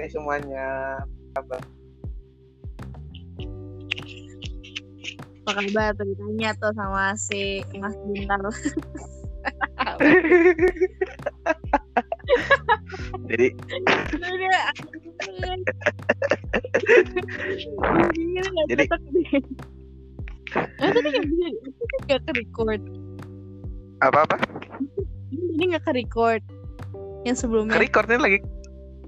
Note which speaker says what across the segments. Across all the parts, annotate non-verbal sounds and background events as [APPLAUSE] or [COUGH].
Speaker 1: Hai semuanya. Apa kabar?
Speaker 2: Apa kabar? Tuh ditanya tuh sama si Mas Bintang. [LAUGHS]
Speaker 1: Jadi. Jadi-
Speaker 2: Eh, tadi nggak ke record.
Speaker 1: apa-apa?
Speaker 2: Ini nggak ke record. Yang sebelumnya.
Speaker 1: Recordnya lagi.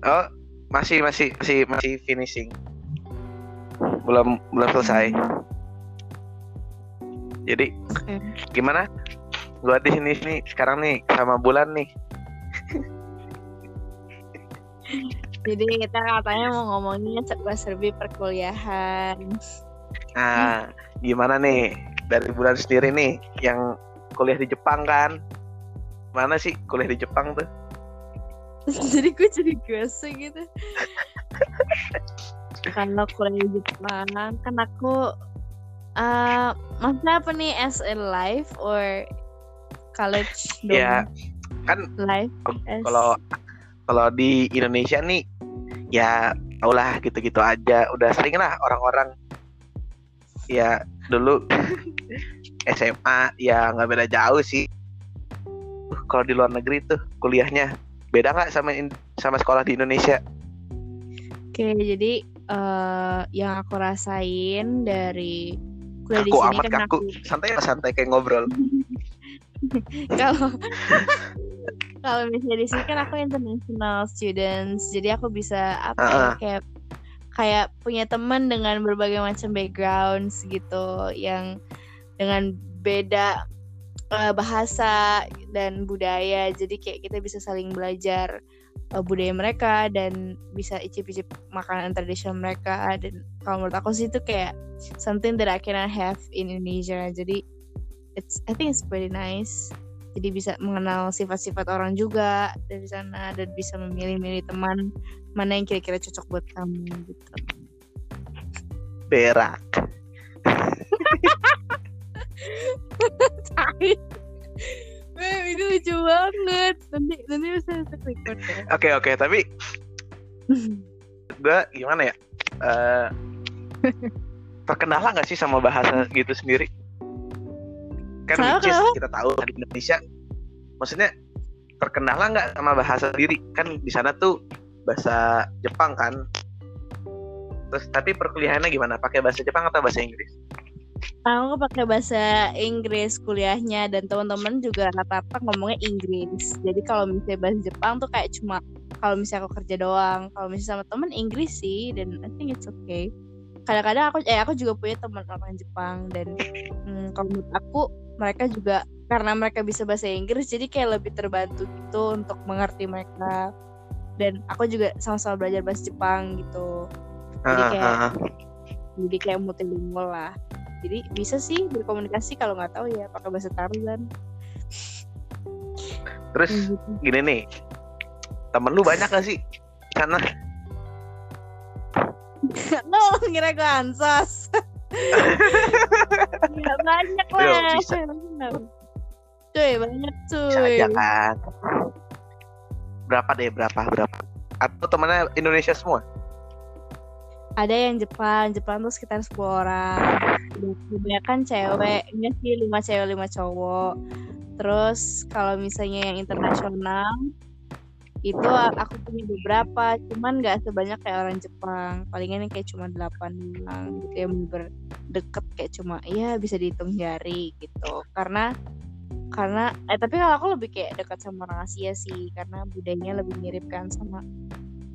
Speaker 1: Oh, masih masih masih masih finishing. Belum belum selesai. Jadi
Speaker 2: Oke.
Speaker 1: gimana? Gua di sini nih sekarang nih sama bulan nih.
Speaker 2: Jadi kita katanya mau ngomongin serba-serbi perkuliahan.
Speaker 1: Nah, gimana nih dari bulan sendiri nih yang kuliah di Jepang kan? Mana sih kuliah di Jepang tuh? [LAUGHS]
Speaker 2: jadi gue jadi gose gitu. [LAUGHS] Kalau kuliah di Jepang kan aku eh maksudnya apa nih? As a life or college
Speaker 1: Ya,
Speaker 2: dong?
Speaker 1: kan
Speaker 2: life as
Speaker 1: kalau kalau di Indonesia nih ya tau lah gitu-gitu aja. Udah sering lah orang-orang. Ya dulu [LAUGHS] SMA ya nggak beda jauh sih. Uh, kalau di luar negeri tuh kuliahnya beda nggak sama in- sama sekolah di Indonesia?
Speaker 2: Oke, jadi eh yang aku rasain dari kuliah di
Speaker 1: kaku
Speaker 2: sini
Speaker 1: amat
Speaker 2: kan
Speaker 1: kaku.
Speaker 2: aku
Speaker 1: santai santai kayak ngobrol. [LAUGHS]
Speaker 2: Kalau [LAUGHS] kalau misalnya di sini kan aku international students, jadi aku bisa apa ya,
Speaker 1: Ah, ah.
Speaker 2: kayak kayak punya teman dengan berbagai macam backgrounds gitu, yang dengan beda eh, bahasa dan budaya, jadi kayak kita bisa saling belajar eh, budaya mereka dan bisa icip-icip makanan tradisional mereka. Dan kalau menurut aku sih itu kayak something that I cannot have in Indonesia. Jadi it's I think it's pretty nice. Jadi bisa mengenal sifat-sifat orang juga dari sana dan bisa memilih-milih teman. Mana yang kira-kira cocok buat kamu gitu.
Speaker 1: Berak [LAUGHS]
Speaker 2: Tai. Beb, itu lucu banget. Nanti nanti bisa record ya
Speaker 1: oke oke tapi gue gimana ya? Eh terkendala nggak sih sama bahasa gitu sendiri? Kan
Speaker 2: Kenapa,
Speaker 1: which is kita tahu di Indonesia. Maksudnya terkendala nggak sama bahasa sendiri? Kan di sana tuh bahasa Jepang kan. Terus tapi perkuliahannya gimana? Pakai bahasa Jepang atau bahasa Inggris
Speaker 2: aku pakai bahasa Inggris kuliahnya dan teman-teman juga rata-rata ngomongnya Inggris. Jadi kalau misalnya bahasa Jepang tuh kayak cuma kalau misalnya aku kerja doang. Kalau misalnya sama temen Inggris sih dan I think it's okay. Kadang-kadang aku eh aku juga punya teman orang Jepang dan hmm, kalau menurut aku mereka juga karena mereka bisa bahasa Inggris jadi kayak lebih terbantu gitu untuk mengerti mereka. Dan aku juga sama-sama belajar bahasa Jepang gitu. Jadi
Speaker 1: Ah,
Speaker 2: kayak-
Speaker 1: ah, ah.
Speaker 2: jadi kayak multilingual lah jadi bisa sih berkomunikasi kalau nggak tahu ya pakai bahasa Tarzan
Speaker 1: terus
Speaker 2: gitu.
Speaker 1: gini nih. Temen lu banyak gak sih? Karena
Speaker 2: lo [LAUGHS] ngira gue ansos. Nggak [LAUGHS] banyak
Speaker 1: Yo,
Speaker 2: lah. cuy banyak cuy.
Speaker 1: kan? Berapa deh berapa berapa? Atau temennya Indonesia semua
Speaker 2: ada yang Jepang Jepang tuh sekitar 10 orang. Kebanyakan cewek enggak sih lima cewek lima cowok. Terus kalau misalnya yang internasional itu aku punya beberapa cuman nggak sebanyak kayak orang Jepang. Palingan yang kayak cuma delapan orang gitu yang berdeket kayak cuma ya bisa dihitung jari gitu. Karena karena eh tapi kalau aku lebih kayak dekat sama orang Asia sih karena budayanya lebih mirip kan sama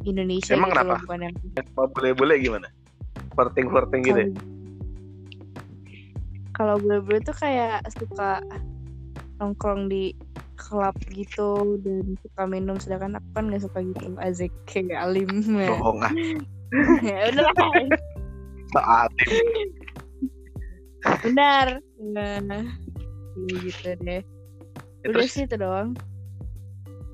Speaker 2: Indonesia
Speaker 1: Emang
Speaker 2: gitu
Speaker 1: kenapa?
Speaker 2: loh bukan yang
Speaker 1: boleh-boleh gimana? Flirting-flirting gitu ya?
Speaker 2: kalau bule-bule tuh kayak suka nongkrong di klub gitu dan suka minum sedangkan aku kan nggak suka gitu azik kayak alim ya.
Speaker 1: Bohong ah. [LAUGHS]
Speaker 2: Ya udah. Lah
Speaker 1: Saat
Speaker 2: benar. Nah gitu deh. Udah
Speaker 1: Terus?
Speaker 2: sih itu doang.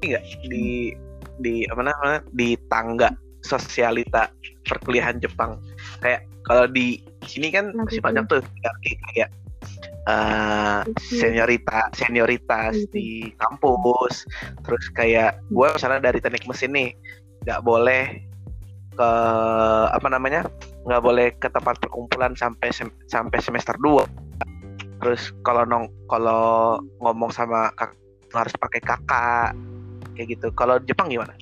Speaker 1: Nggak? Di di apa namanya di tangga sosialita perkuliahan Jepang. Kayak kalau di sini kan
Speaker 2: Apa
Speaker 1: masih
Speaker 2: tuh?
Speaker 1: banyak tuh hierarki kayak eh seniorita senioritas
Speaker 2: Gitu.
Speaker 1: di kampus. Terus kayak gue misalnya dari teknik mesin nih nggak boleh ke apa namanya nggak boleh ke tempat perkumpulan sampai sem- sampai semester 2 terus kalau nong kalau ngomong sama kak harus pakai kakak kayak gitu. Kalau Jepang gimana?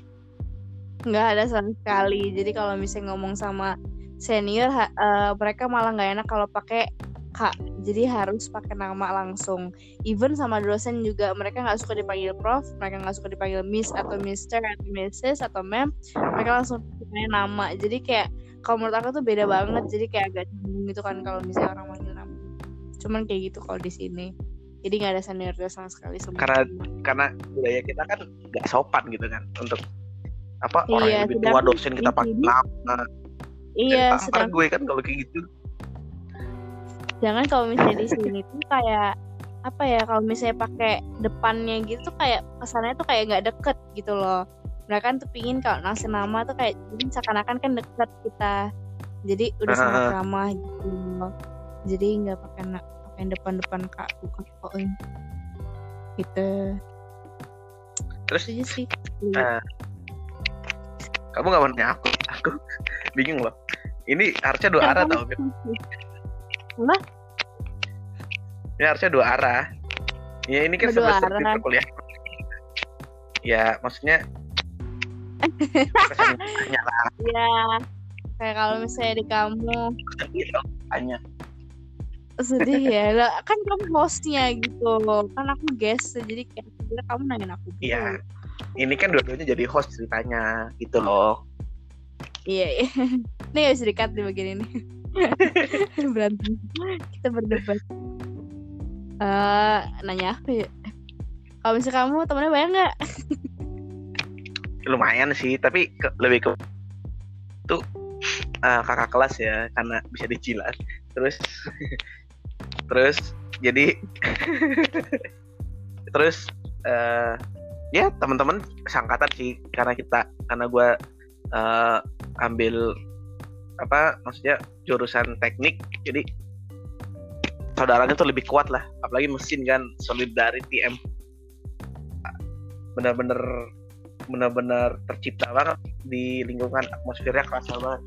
Speaker 2: Nggak ada sama sekali. Jadi kalau misalnya ngomong sama senior eh, mereka malah nggak enak kalau pakai kak jadi harus pakai nama langsung. Even sama dosen juga mereka nggak suka dipanggil prof mereka nggak suka dipanggil miss atau mister atau mrs atau ma'am mereka langsung pakai nama. Jadi kayak kalau menurut aku tuh beda banget. Jadi kayak agak gitu kan kalau misalnya orang manggil nama. Cuman kayak gitu kalau di sini jadi nggak ada senioritas sama sekali sama
Speaker 1: Karena- karena budaya kita kan nggak sopan gitu kan untuk apa orang
Speaker 2: Iya,
Speaker 1: yang lebih tua dosen kita pakai nama
Speaker 2: iya sedangkan
Speaker 1: gue kan kalau kayak gitu.
Speaker 2: Jangan kalau misalnya di sini tuh kayak apa ya kalau misalnya pakai depannya gitu tuh kayak kesannya tuh kayak nggak deket gitu loh. Mereka kan tuh pingin kalau ngasih nama tuh kayak jadi seakan-akan kan deket kita. Jadi udah
Speaker 1: Ah.
Speaker 2: sangat ramah gitu loh. Jadi nggak pakai pakai depan-depan kak bukan kok gitu.
Speaker 1: Terus?
Speaker 2: Aja sih.
Speaker 1: Eh, kamu nggak mau nanya aku aku bingung loh. Ini harusnya dua
Speaker 2: Kan
Speaker 1: arah tau Beb.
Speaker 2: Apa?
Speaker 1: ini harusnya dua arah. Ya ini kan
Speaker 2: Dua
Speaker 1: semester
Speaker 2: arah.
Speaker 1: perkuliahan. Ya maksudnya [LAUGHS]
Speaker 2: ya kayak kalau misalnya di kamu
Speaker 1: tanya
Speaker 2: sedih ya. Lah kan kamu hostnya gitu. Kan aku guest jadi kayak sebenarnya kamu nanyain aku dulu.
Speaker 1: Iya. ini kan dua-duanya jadi host ceritanya gitu loh.
Speaker 2: Iya iya. Ini gak bisa dikat di bagian ini berantem. Kita berdebat. Eh nanya apa ya? Kalau misalnya kamu temennya banyak nggak? [LAUGHS]
Speaker 1: Lumayan sih tapi ke- lebih ke tuh eh, kakak kelas ya karena bisa dicilat terus [LAUGHS] terus jadi [LAUGHS] terus eh ya teman-teman sangkatan sih karena kita karena gue eh, ambil apa maksudnya jurusan teknik jadi saudaranya tuh lebih kuat lah apalagi mesin kan solidarity em benar-benar benar-benar tercipta banget di lingkungan atmosfernya kerasa banget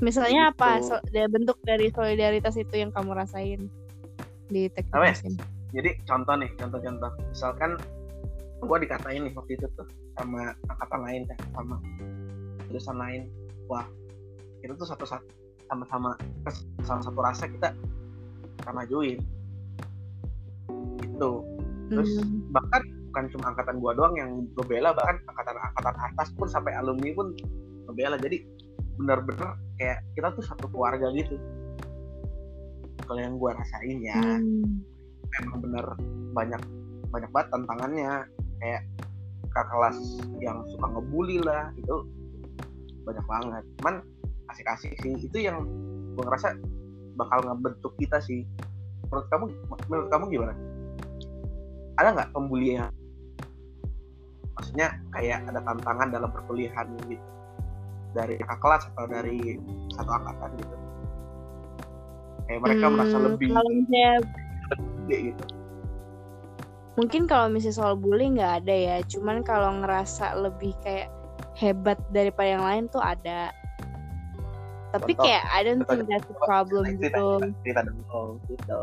Speaker 2: misalnya apa?
Speaker 1: Gitu.
Speaker 2: so, dia bentuk dari solidaritas itu yang kamu rasain di teknik
Speaker 1: ya? jadi contoh nih contoh-contoh. Misalkan gue dikatain nih waktu itu tuh sama angkatan lain kan sama jurusan lain. Wah itu tuh satu satu sama-sama sama satu rasa kita kita majuin itu terus
Speaker 2: Hmm.
Speaker 1: bahkan bukan cuma angkatan gua doang yang ngebela bahkan angkatan angkatan atas pun sampai alumni pun ngebela jadi bener-bener kayak kita tuh satu keluarga gitu. Kalau yang gua rasain ya
Speaker 2: Hmm.
Speaker 1: memang bener banyak banyak banget tantangannya. Kayak kakak kelas yang suka ngebully lah itu banyak banget. Cuman asik-asik sih itu yang gue ngerasa bakal ngebentuk kita sih. Menurut kamu menurut kamu gimana? Ada nggak pembulian maksudnya kayak ada tantangan dalam perkuliahan gitu dari kakak kelas atau dari satu angkatan gitu. Kayak mereka
Speaker 2: Hmm,
Speaker 1: merasa lebih
Speaker 2: kalau misalnya
Speaker 1: gitu.
Speaker 2: Mungkin kalau misalnya soal bully nggak ada ya cuman kalau ngerasa lebih kayak hebat daripada yang lain tuh ada. Tapi
Speaker 1: Contoh.
Speaker 2: kayak I don't think that's a problem gitu.
Speaker 1: cerita, dong. Oh, gitu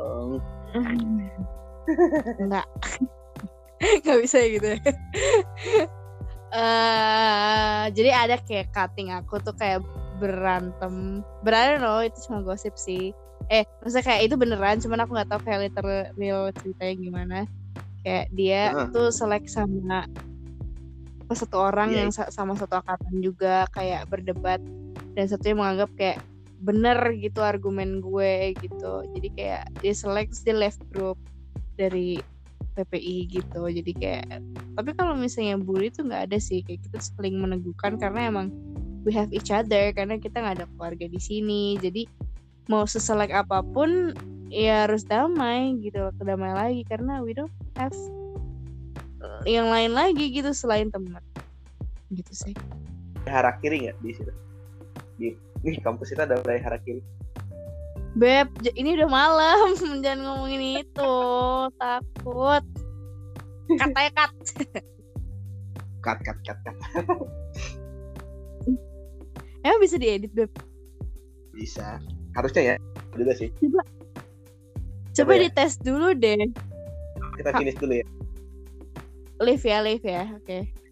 Speaker 1: [LAUGHS]
Speaker 2: nggak. [LAUGHS] Nggak bisa gitu ya. [LAUGHS] Eh, jadi ada kayak cutting aku tuh kayak berantem. Berantem loh itu cuma gosip sih. Eh maksudnya kayak itu beneran cuman aku nggak tahu kayak literal real ceritanya gimana. Kayak dia
Speaker 1: Heeh.
Speaker 2: tuh selek sama satu orang
Speaker 1: Iya.
Speaker 2: yang sa- sama satu angkatan juga kayak berdebat. Dan satunya menganggap kayak bener gitu argumen gue gitu. Jadi kayak dia selek terus dia left group dari PPI gitu. Jadi kayak tapi kalau misalnya bully itu nggak ada sih. Kayak kita saling meneguhkan karena emang we have each other karena kita nggak ada keluarga di sini. Jadi mau seselek apa pun ya harus damai gitu. Damai lagi karena we don't have uh, yang lain lagi gitu selain teman. Gitu sih.
Speaker 1: Harakiri nggak di situ? Di nih kampus kita ada budaya harakiri
Speaker 2: beb ini udah malam [LAUGHS] jangan ngomongin itu takut katanya kat
Speaker 1: cut cut cut cut [LAUGHS]
Speaker 2: Emang bisa diedit, Beb?
Speaker 1: Bisa. Harusnya ya. Juga sih.
Speaker 2: Coba
Speaker 1: Coba ya?
Speaker 2: dites dulu deh.
Speaker 1: Kita finish dulu ya.
Speaker 2: Live ya, live ya. Oke. Live.